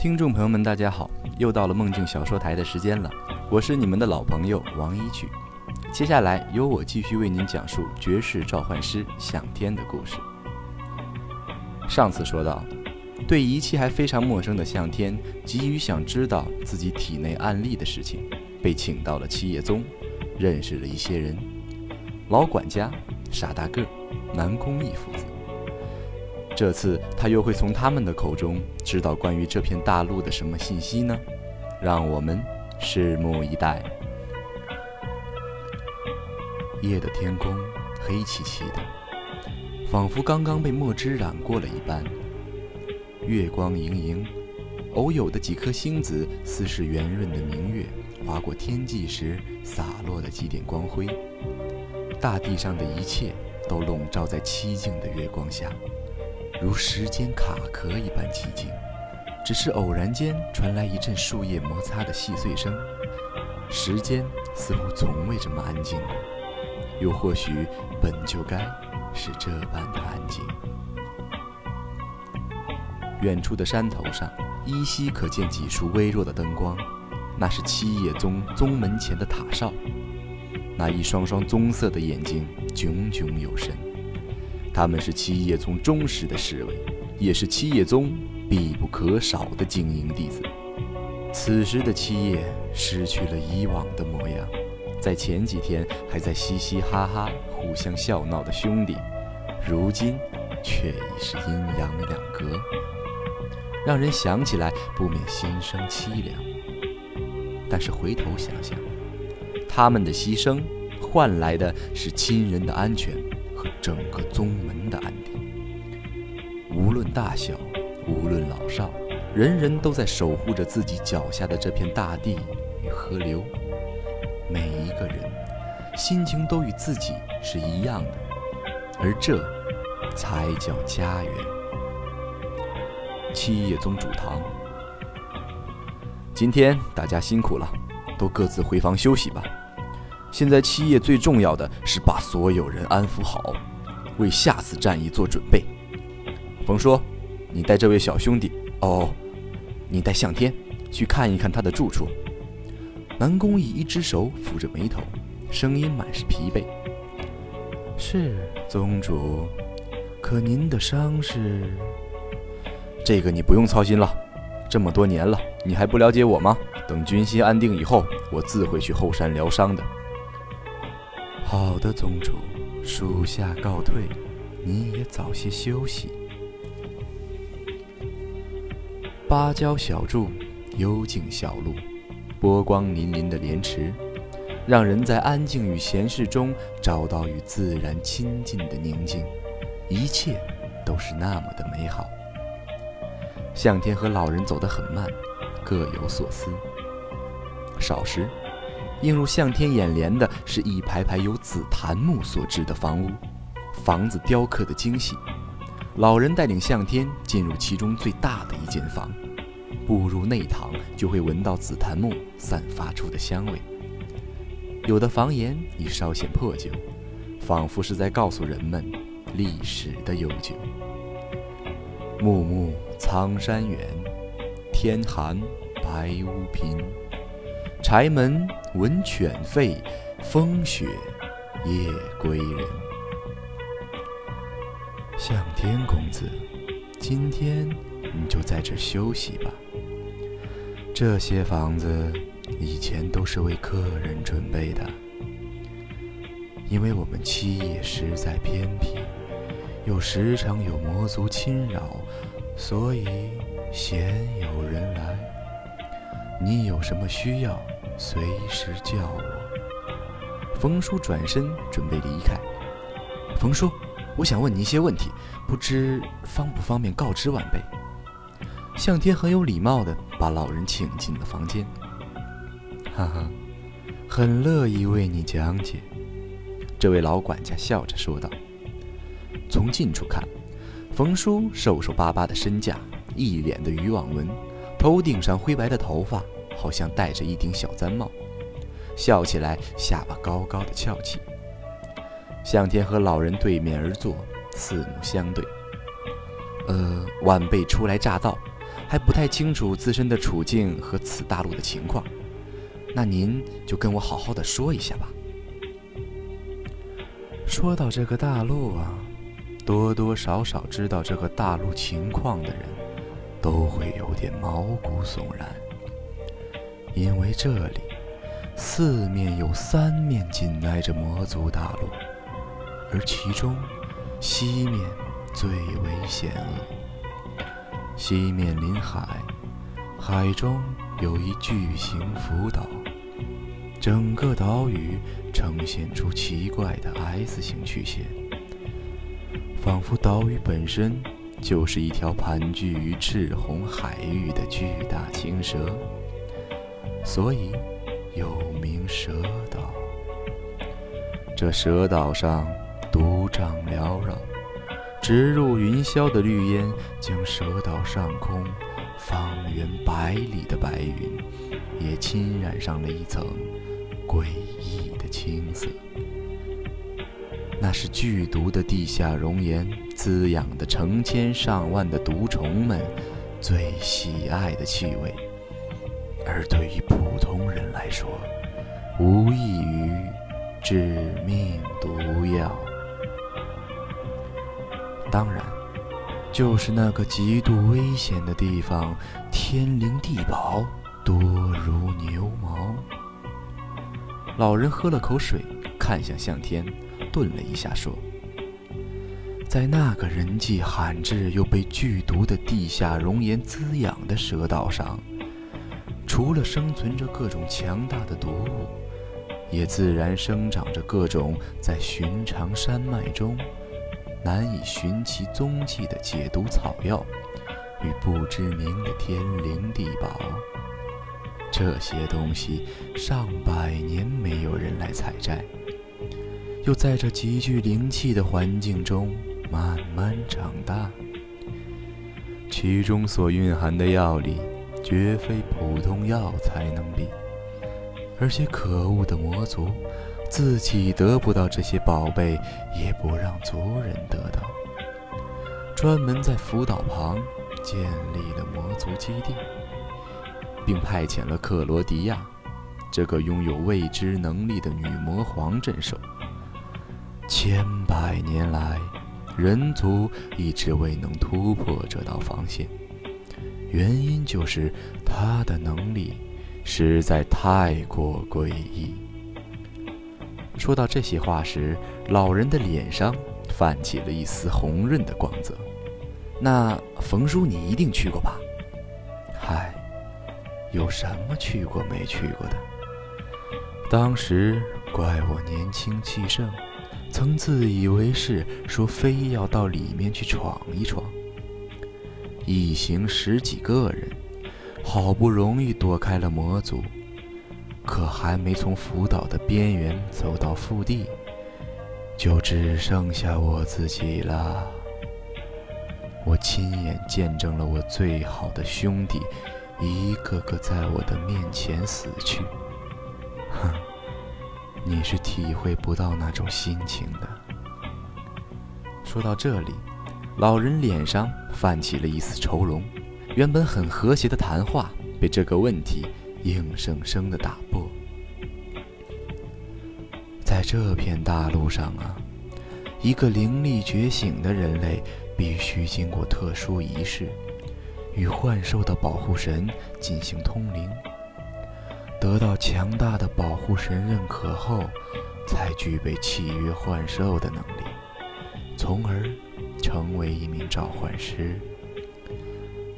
听众朋友们，大家好，又到了梦境小说台的时间了，我是你们的老朋友王一曲。接下来由我继续为您讲述绝世召唤师向天的故事。上次说到，对仪器还非常陌生的向天，急于想知道自己体内暗力的事情，被请到了七叶宗，认识了一些人，老管家、傻大个、南宫义父子。这次他又会从他们的口中知道关于这片大陆的什么信息呢？让我们拭目以待。夜的天空黑漆漆的，仿佛刚刚被墨汁染过了一般。月光盈盈，偶有的几颗星子似是圆润的明月，划过天际时洒落的几点光辉。大地上的一切都笼罩在凄静的月光下。如时间卡壳一般寂静，只是偶然间传来一阵树叶摩擦的细碎声。时间似乎从未这么安静，又或许本就该是这般的安静。远处的山头上依稀可见几束微弱的灯光，那是七叶宗宗门前的塔哨。那一双双棕色的眼睛炯炯有神。他们是七叶宗忠实的侍卫，也是七叶宗必不可少的精英弟子。此时的七叶失去了以往的模样，在前几天还在嘻嘻哈哈、互相笑闹的兄弟，如今却已是阴阳两隔，让人想起来不免心生凄凉。但是回头想想，他们的牺牲换来的是亲人的安全。整个宗门的安定，无论大小，无论老少，人人都在守护着自己脚下的这片大地与河流。每一个人心情都与自己是一样的，而这才叫家园。七叶宗主堂，今天大家辛苦了，都各自回房休息吧。现在七叶最重要的是把所有人安抚好，为下次战役做准备。冯说，你带这位小兄弟哦，你带向天去看一看他的住处。南宫义一只手抚着眉头，声音满是疲惫。是宗主，可您的伤势……这个你不用操心了，这么多年了，你还不了解我吗？等军心安定以后，我自会去后山疗伤的。好的，宗主，属下告退，你也早些休息。芭蕉小筑，幽静小路，波光粼粼的莲池，让人在安静与闲适中找到与自然亲近的宁静，一切都是那么的美好。向天和老人走得很慢，各有所思。少时。映入向天眼帘的是一排排由紫檀木所制的房屋，房子雕刻的精细。老人带领向天进入其中最大的一间房，步入内堂就会闻到紫檀木散发出的香味。有的房檐已稍显破旧，仿佛是在告诉人们历史的悠久。木木苍山远，天寒白屋贫。柴门闻犬吠，风雪夜归人。向天公子，今天你就在这休息吧。这些房子以前都是为客人准备的，因为我们七夜实在偏僻，又时常有魔族侵扰，所以鲜有人来。你有什么需要？随时叫我。冯叔转身准备离开。冯叔，我想问你一些问题，不知方不方便告知晚辈？向天很有礼貌地把老人请进了房间。哈哈，很乐意为你讲解。这位老管家笑着说道。从近处看，冯叔瘦瘦巴巴的身架，一脸的渔网纹，头顶上灰白的头发。好像戴着一顶小毡帽，笑起来下巴高高的翘起。向天和老人对面而坐，四目相对。呃，晚辈初来乍到，还不太清楚自身的处境和此大陆的情况，那您就跟我好好的说一下吧。说到这个大陆啊，多多少少知道这个大陆情况的人，都会有点毛骨悚然，因为这里四面有三面紧挨着魔族大陆，而其中西面最为险恶。西面临海，海中有一巨型浮岛。整个岛屿呈现出奇怪的 S 型曲线，仿佛岛屿本身就是一条盘踞于赤红海域的巨大青蛇，所以又名蛇岛。这蛇岛上毒瘴缭绕，直入云霄的绿烟将蛇岛上空方圆百里的白云也侵染上了一层。诡异的青色，那是剧毒的地下熔岩滋养的成千上万的毒虫们最喜爱的气味，而对于普通人来说，无异于致命毒药。当然，就是那个极度危险的地方，天灵地宝多如牛毛。老人喝了口水，看向向天，顿了一下，说：“在那个人迹罕至又被剧毒的地下熔岩滋养的蛇岛上，除了生存着各种强大的毒物，也自然生长着各种在寻常山脉中难以寻其踪迹的解毒草药与不知名的天灵地宝。”这些东西上百年没有人来采摘，又在这极具灵气的环境中慢慢长大，其中所蕴含的药力绝非普通药材能比。而且可恶的魔族自己得不到这些宝贝，也不让族人得到，专门在福岛旁建立了魔族基地。并派遣了克罗迪亚，这个拥有未知能力的女魔皇镇守。千百年来，人族一直未能突破这道防线，原因就是他的能力实在太过诡异。说到这些话时，老人的脸上泛起了一丝红润的光泽。那冯叔，你一定去过吧？嗨。有什么去过没去过的？当时怪我年轻气盛，曾自以为是，说非要到里面去闯一闯。一行十几个人，好不容易躲开了魔族，可还没从福岛的边缘走到腹地，就只剩下我自己了。我亲眼见证了我最好的兄弟。一个个在我的面前死去，哼，你是体会不到那种心情的。说到这里，老人脸上泛起了一丝愁容，原本很和谐的谈话被这个问题硬生生的打破。在这片大陆上啊，一个灵力觉醒的人类必须经过特殊仪式。与幻兽的保护神进行通灵，得到强大的保护神认可后，才具备契约幻兽的能力，从而成为一名召唤师。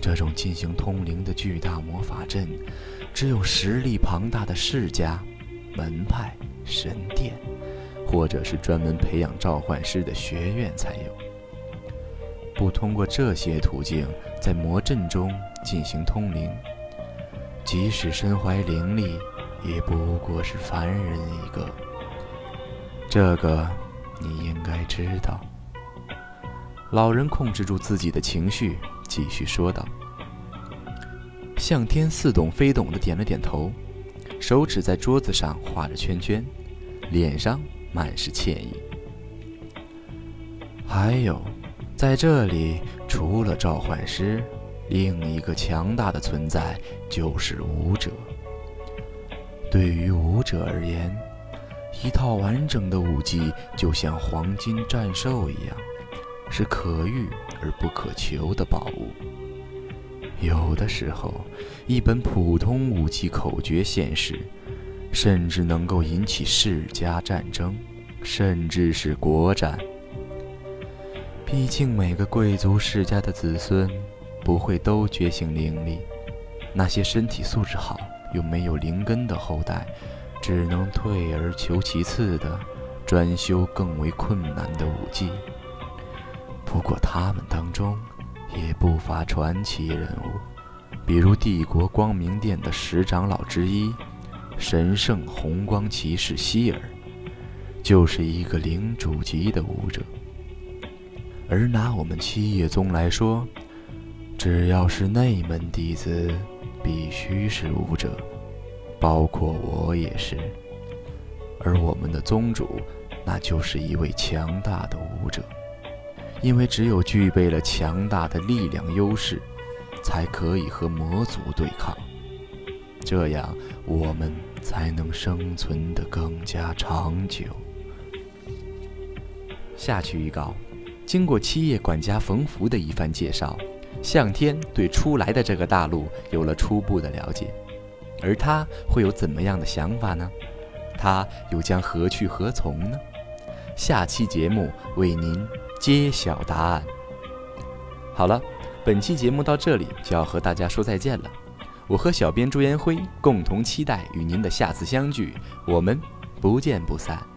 这种进行通灵的巨大魔法阵，只有实力庞大的世家、门派、神殿，或者是专门培养召唤师的学院才有。不通过这些途径，在魔阵中进行通灵，即使身怀灵力，也不过是凡人一个。这个你应该知道。老人控制住自己的情绪，继续说道：“向天似懂非懂的点了点头，手指在桌子上画着圈圈，脸上满是歉意。还有。”在这里，除了召唤师，另一个强大的存在就是武者。对于武者而言，一套完整的武技就像黄金战兽一样，是可遇而不可求的宝物。有的时候，一本普通武器口诀现世，甚至能够引起世家战争，甚至是国战。毕竟，每个贵族世家的子孙不会都觉醒灵力，那些身体素质好又没有灵根的后代，只能退而求其次的专修更为困难的武技。不过，他们当中也不乏传奇人物，比如帝国光明殿的十长老之一神圣红光骑士希尔，就是一个领主级的武者。而拿我们七叶宗来说，只要是内门弟子，必须是武者，包括我也是。而我们的宗主，那就是一位强大的武者，因为只有具备了强大的力量优势，才可以和魔族对抗，这样我们才能生存得更加长久。下期预告。经过七叶管家冯福的一番介绍，向天对初来的这个大陆有了初步的了解，而他会有怎么样的想法呢？他又将何去何从呢？下期节目为您揭晓答案。好了，本期节目到这里就要和大家说再见了。我和小编朱延辉共同期待与您的下次相聚，我们不见不散。